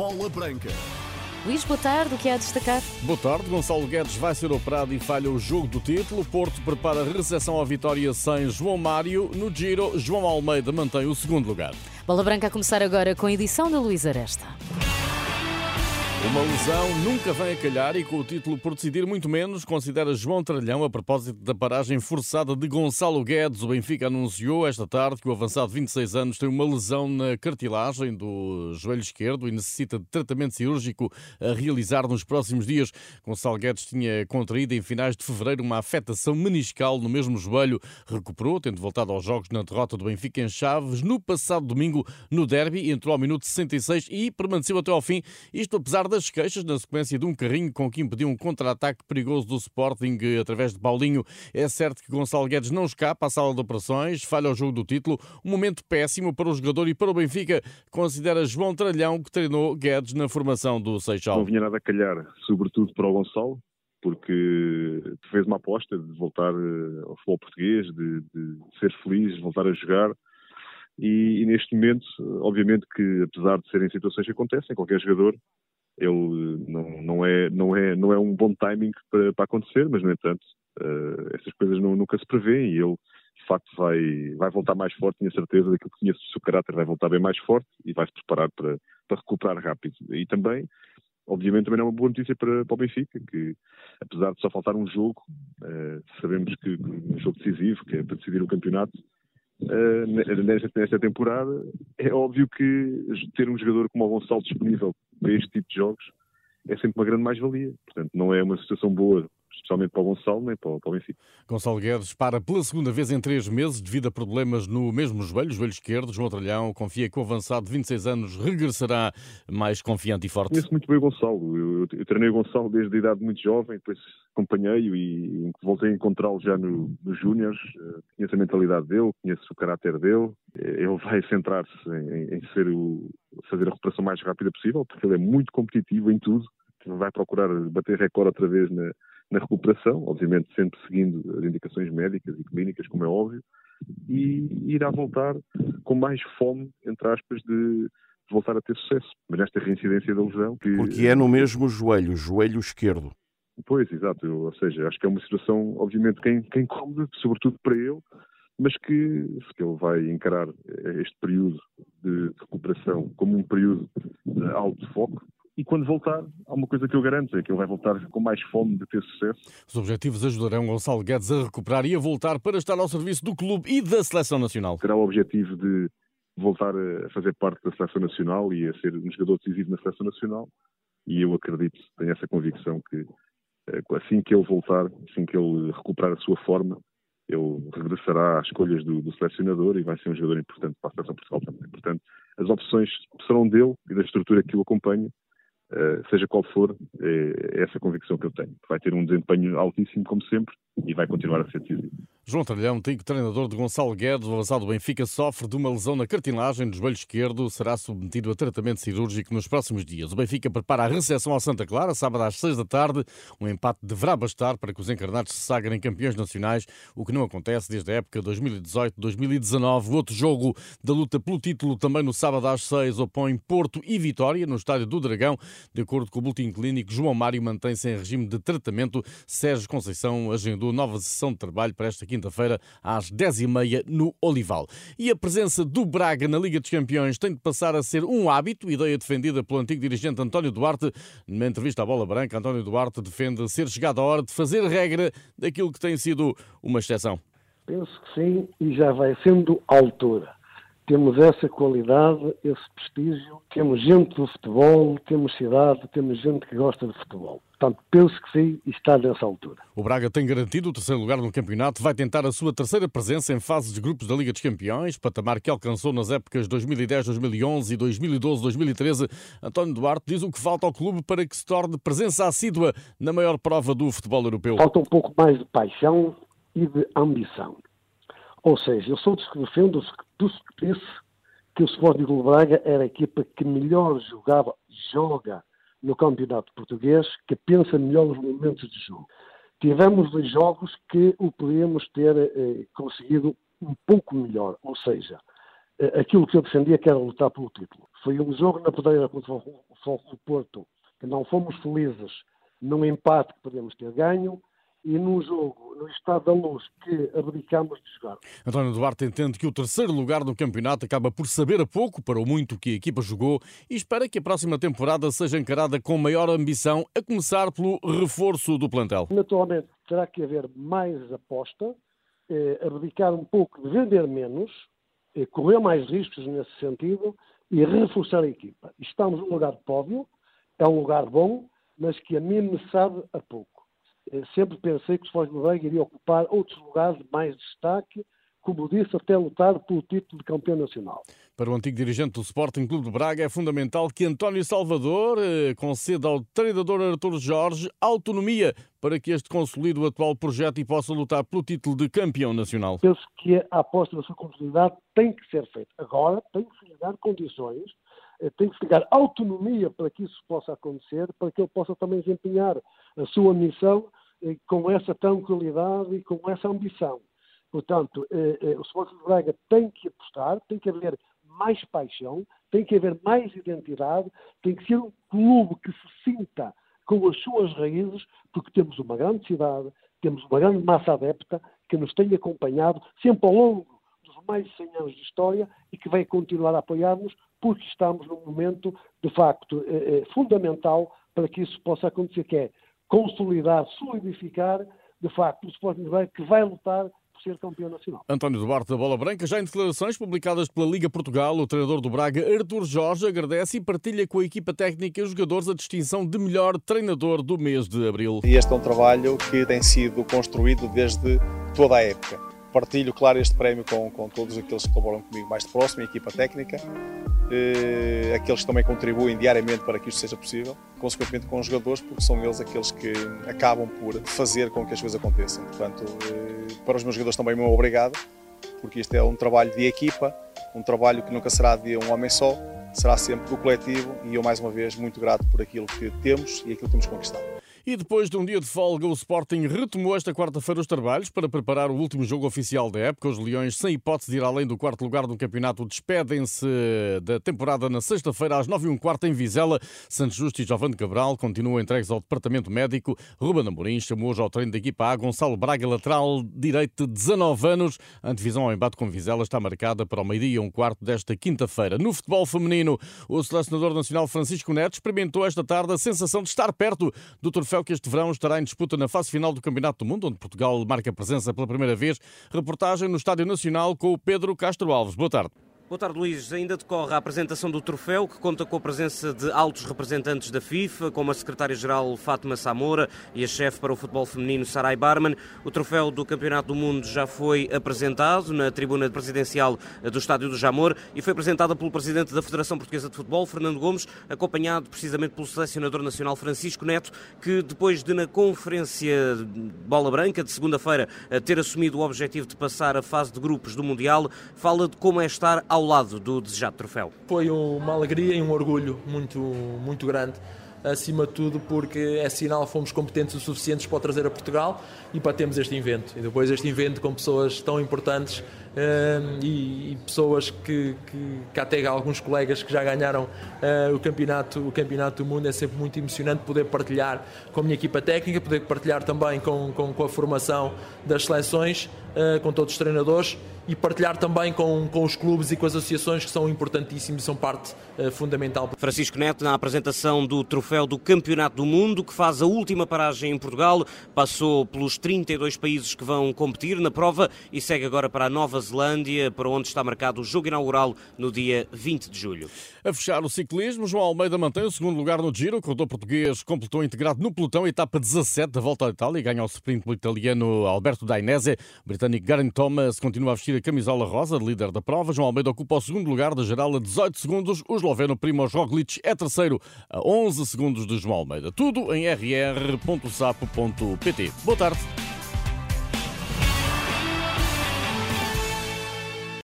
Bola Branca. Luís, boa tarde. O que há a destacar? Boa tarde. Gonçalo Guedes vai ser operado e falha o jogo do título. Porto prepara a recepção à vitória sem João Mário. No Giro, João Almeida mantém o segundo lugar. Bola Branca a começar agora com a edição da Luísa Aresta. Uma lesão nunca vem a calhar e com o título por decidir muito menos, considera João Tralhão a propósito da paragem forçada de Gonçalo Guedes. O Benfica anunciou esta tarde que o avançado de 26 anos tem uma lesão na cartilagem do joelho esquerdo e necessita de tratamento cirúrgico a realizar nos próximos dias. Gonçalo Guedes tinha contraído em finais de fevereiro uma afetação meniscal no mesmo joelho. Recuperou, tendo voltado aos jogos na derrota do Benfica em Chaves no passado domingo no derby, entrou ao minuto 66 e permaneceu até ao fim. Isto apesar das queixas na sequência de um carrinho com que impediu um contra-ataque perigoso do Sporting através de Paulinho. É certo que Gonçalo Guedes não escapa à sala de operações, falha o jogo do título, um momento péssimo para o jogador e para o Benfica, considera João Tralhão, que treinou Guedes na formação do Seixal. Não vinha nada a calhar, sobretudo para o Gonçalo, porque fez uma aposta de voltar eh, ao futebol português, de, de ser feliz, de voltar a jogar. E, e, neste momento, obviamente que apesar de serem situações que acontecem, qualquer jogador ele não, não, é, não, é, não é um bom timing para, para acontecer, mas no entanto uh, essas coisas não, nunca se prevêem e ele de facto vai, vai voltar mais forte, tenho certeza daquilo que conheço do seu caráter, vai voltar bem mais forte e vai se preparar para, para recuperar rápido. E também, obviamente, também é uma boa notícia para, para o Benfica, que apesar de só faltar um jogo, uh, sabemos que um jogo decisivo, que é para decidir o campeonato, Uh, nesta, nesta, temporada, é óbvio que ter um jogador como o Gonçalo disponível para este tipo de jogos é sempre uma grande mais-valia. Portanto, não é uma situação boa especialmente para o Gonçalo nem para o, para o Benfica. Gonçalo Guedes para pela segunda vez em três meses devido a problemas no mesmo joelho, joelho esquerdo. João Tralhão confia que o avançado de 26 anos regressará mais confiante e forte. Conheço muito bem o Gonçalo. Eu, eu, eu treinei o Gonçalo desde a idade muito jovem, depois acompanhei-o e voltei a encontrá-lo já no, nos Júniores. Uh, conheço a mentalidade dele, conheço o caráter dele. Eh, ele vai centrar-se em, em ser o, fazer a recuperação mais rápida possível, porque ele é muito competitivo em tudo. Vai procurar bater recorde outra vez na, na recuperação, obviamente sempre seguindo as indicações médicas e clínicas, como é óbvio, e irá voltar com mais fome, entre aspas, de voltar a ter sucesso. Mas nesta reincidência da lesão... Que... Porque é no mesmo joelho, joelho esquerdo. Pois, exato. Eu, ou seja, acho que é uma situação, obviamente, quem, quem come, sobretudo para ele, mas que, que ele vai encarar este período de recuperação como um período de alto foco, e quando voltar, há uma coisa que eu garanto, é que ele vai voltar com mais fome de ter sucesso. Os objetivos ajudarão Gonçalo Guedes a recuperar e a voltar para estar ao serviço do clube e da Seleção Nacional. Terá o objetivo de voltar a fazer parte da Seleção Nacional e a ser um jogador decisivo na Seleção Nacional e eu acredito, tenho essa convicção que eh, assim que ele voltar, assim que ele recuperar a sua forma, ele regressará às escolhas do, do, selecionador e vai ser um jogador importante para a Seleção Portugal também. Portanto, as opções serão dele e da estrutura que o acompanha seja qual for, é essa convicção que eu tenho. Vai ter um desempenho altíssimo, como sempre, e vai continuar a ser decisivo. João Tralhão, antigo treinador de Gonçalo Guedes, o avançado do Benfica, sofre de uma lesão na cartilagem do joelho esquerdo. Será submetido a tratamento cirúrgico nos próximos dias. O Benfica prepara a recepção ao Santa Clara, sábado às seis da tarde. Um empate deverá bastar para que os encarnados se sagrem campeões nacionais, o que não acontece desde a época 2018-2019. Outro jogo da luta pelo título também no sábado às seis opõe Porto e Vitória no Estádio do Dragão. De acordo com o boletim clínico, João Mário mantém-se em regime de tratamento. Sérgio Conceição agendou nova sessão de trabalho para esta quinta-feira às 10h30 no Olival. E a presença do Braga na Liga dos Campeões tem de passar a ser um hábito, ideia defendida pelo antigo dirigente António Duarte. Numa entrevista à Bola Branca, António Duarte defende ser chegada a hora de fazer regra daquilo que tem sido uma exceção. Penso que sim, e já vai sendo altura temos essa qualidade, esse prestígio, temos gente do futebol, temos cidade, temos gente que gosta de futebol. Portanto, penso que sim e está nessa altura. O Braga tem garantido o terceiro lugar no campeonato, vai tentar a sua terceira presença em fases de grupos da Liga dos Campeões, patamar que alcançou nas épocas 2010-2011 e 2012-2013. António Duarte diz o que falta ao clube para que se torne presença assídua na maior prova do futebol europeu. Falta um pouco mais de paixão e de ambição. Ou seja, eu sou dos que defendo dos que disse que o Sporting Clube Braga era a equipa que melhor jogava, joga no campeonato português, que pensa melhor nos momentos de jogo. Tivemos dois jogos que o podíamos ter eh, conseguido um pouco melhor, ou seja, aquilo que eu defendia que era lutar pelo título. Foi um jogo na podeira contra o Foco Porto que não fomos felizes num empate que podemos ter ganho e num jogo, no estado da luz, que abdicamos de jogar. António Duarte entende que o terceiro lugar no campeonato acaba por saber a pouco para o muito que a equipa jogou e espera que a próxima temporada seja encarada com maior ambição, a começar pelo reforço do plantel. Naturalmente, terá que haver mais aposta, eh, abdicar um pouco de vender menos, eh, correr mais riscos nesse sentido e reforçar a equipa. Estamos num lugar de pódio, é um lugar bom, mas que a mim me sabe a pouco. Sempre pensei que o Sporting de Braga iria ocupar outros lugares de mais destaque, como disse, até lutar pelo título de campeão nacional. Para o antigo dirigente do Sporting Clube de Braga, é fundamental que António Salvador eh, conceda ao treinador Artur Jorge autonomia para que este consolide o atual projeto e possa lutar pelo título de campeão nacional. Penso que a aposta na sua continuidade tem que ser feita. Agora, tem que se dar condições eh, tem que se dar autonomia para que isso possa acontecer, para que ele possa também desempenhar a sua missão com essa tranquilidade e com essa ambição. Portanto, eh, eh, o Sporting de Braga tem que apostar, tem que haver mais paixão, tem que haver mais identidade, tem que ser um clube que se sinta com as suas raízes, porque temos uma grande cidade, temos uma grande massa adepta que nos tem acompanhado sempre ao longo dos mais de 100 anos de história e que vai continuar a apoiar-nos, porque estamos num momento, de facto, eh, fundamental para que isso possa acontecer, que é consolidar, solidificar, de facto, o Sporting de Braga que vai lutar por ser campeão nacional. António Duarte da Bola Branca, já em declarações publicadas pela Liga Portugal, o treinador do Braga, Artur Jorge, agradece e partilha com a equipa técnica e os jogadores a distinção de melhor treinador do mês de abril. E este é um trabalho que tem sido construído desde toda a época. Partilho, claro, este prémio com, com todos aqueles que colaboram comigo mais de próximo, a equipa técnica, eh, aqueles que também contribuem diariamente para que isto seja possível, consequentemente com os jogadores, porque são eles aqueles que acabam por fazer com que as coisas aconteçam. Portanto, eh, para os meus jogadores também, meu obrigado, porque isto é um trabalho de equipa, um trabalho que nunca será de um homem só, será sempre do coletivo e eu, mais uma vez, muito grato por aquilo que temos e aquilo que temos conquistado. E depois de um dia de folga, o Sporting retomou esta quarta-feira os trabalhos para preparar o último jogo oficial da época. Os Leões, sem hipótese de ir além do quarto lugar do campeonato, despedem-se da temporada na sexta-feira às 9 h quarto em Vizela. Santos Justo e Giovanni Cabral continuam entregues ao departamento médico. Ruben Amorim chamou hoje ao treino da equipa A. Gonçalo Braga, lateral direito de 19 anos. A antevisão ao embate com Vizela está marcada para o meio-dia e um quarto desta quinta-feira. No futebol feminino, o selecionador nacional Francisco Neto experimentou esta tarde a sensação de estar perto do troféu troféu que este verão estará em disputa na fase final do Campeonato do Mundo, onde Portugal marca presença pela primeira vez. Reportagem no Estádio Nacional com o Pedro Castro Alves. Boa tarde. Boa tarde, Luís. Ainda decorre a apresentação do troféu, que conta com a presença de altos representantes da FIFA, como a secretária-geral Fátima Samora e a chefe para o futebol feminino Sarai Barman. O troféu do Campeonato do Mundo já foi apresentado na tribuna presidencial do Estádio do Jamor e foi apresentada pelo presidente da Federação Portuguesa de Futebol, Fernando Gomes, acompanhado precisamente pelo selecionador nacional Francisco Neto, que depois de na conferência Bola Branca de segunda-feira ter assumido o objetivo de passar a fase de grupos do Mundial, fala de como é estar ao ao lado do desejado troféu? Foi uma alegria e um orgulho muito, muito grande acima de tudo porque é sinal que fomos competentes o suficientes para o trazer a Portugal e para termos este evento. E depois este evento com pessoas tão importantes e, e, pessoas que, que, que até alguns colegas que já ganharam uh, o, campeonato, o campeonato do mundo, é sempre muito emocionante poder partilhar com a minha equipa técnica, poder partilhar também com, com, com a formação das seleções, uh, com todos os treinadores e partilhar também com, com os clubes e com as associações que são importantíssimos e são parte uh, fundamental. Francisco Neto, na apresentação do troféu do Campeonato do Mundo, que faz a última paragem em Portugal, passou pelos 32 países que vão competir na prova e segue agora para a Nova Zelândia, para onde está marcado o jogo inaugural no dia 20 de julho. A fechar o ciclismo, João Almeida mantém o segundo lugar no Giro. O corredor português completou integrado no pelotão, etapa 17 da volta à Itália e ganha o sprint italiano Alberto Dainese. O britânico Garen Thomas continua a vestir a camisola rosa, líder da prova. João Almeida ocupa o segundo lugar da geral a 18 segundos. O esloveno Primoz Roglic é terceiro a 11 segundos de João Almeida. Tudo em rr.sapo.pt. Boa tarde.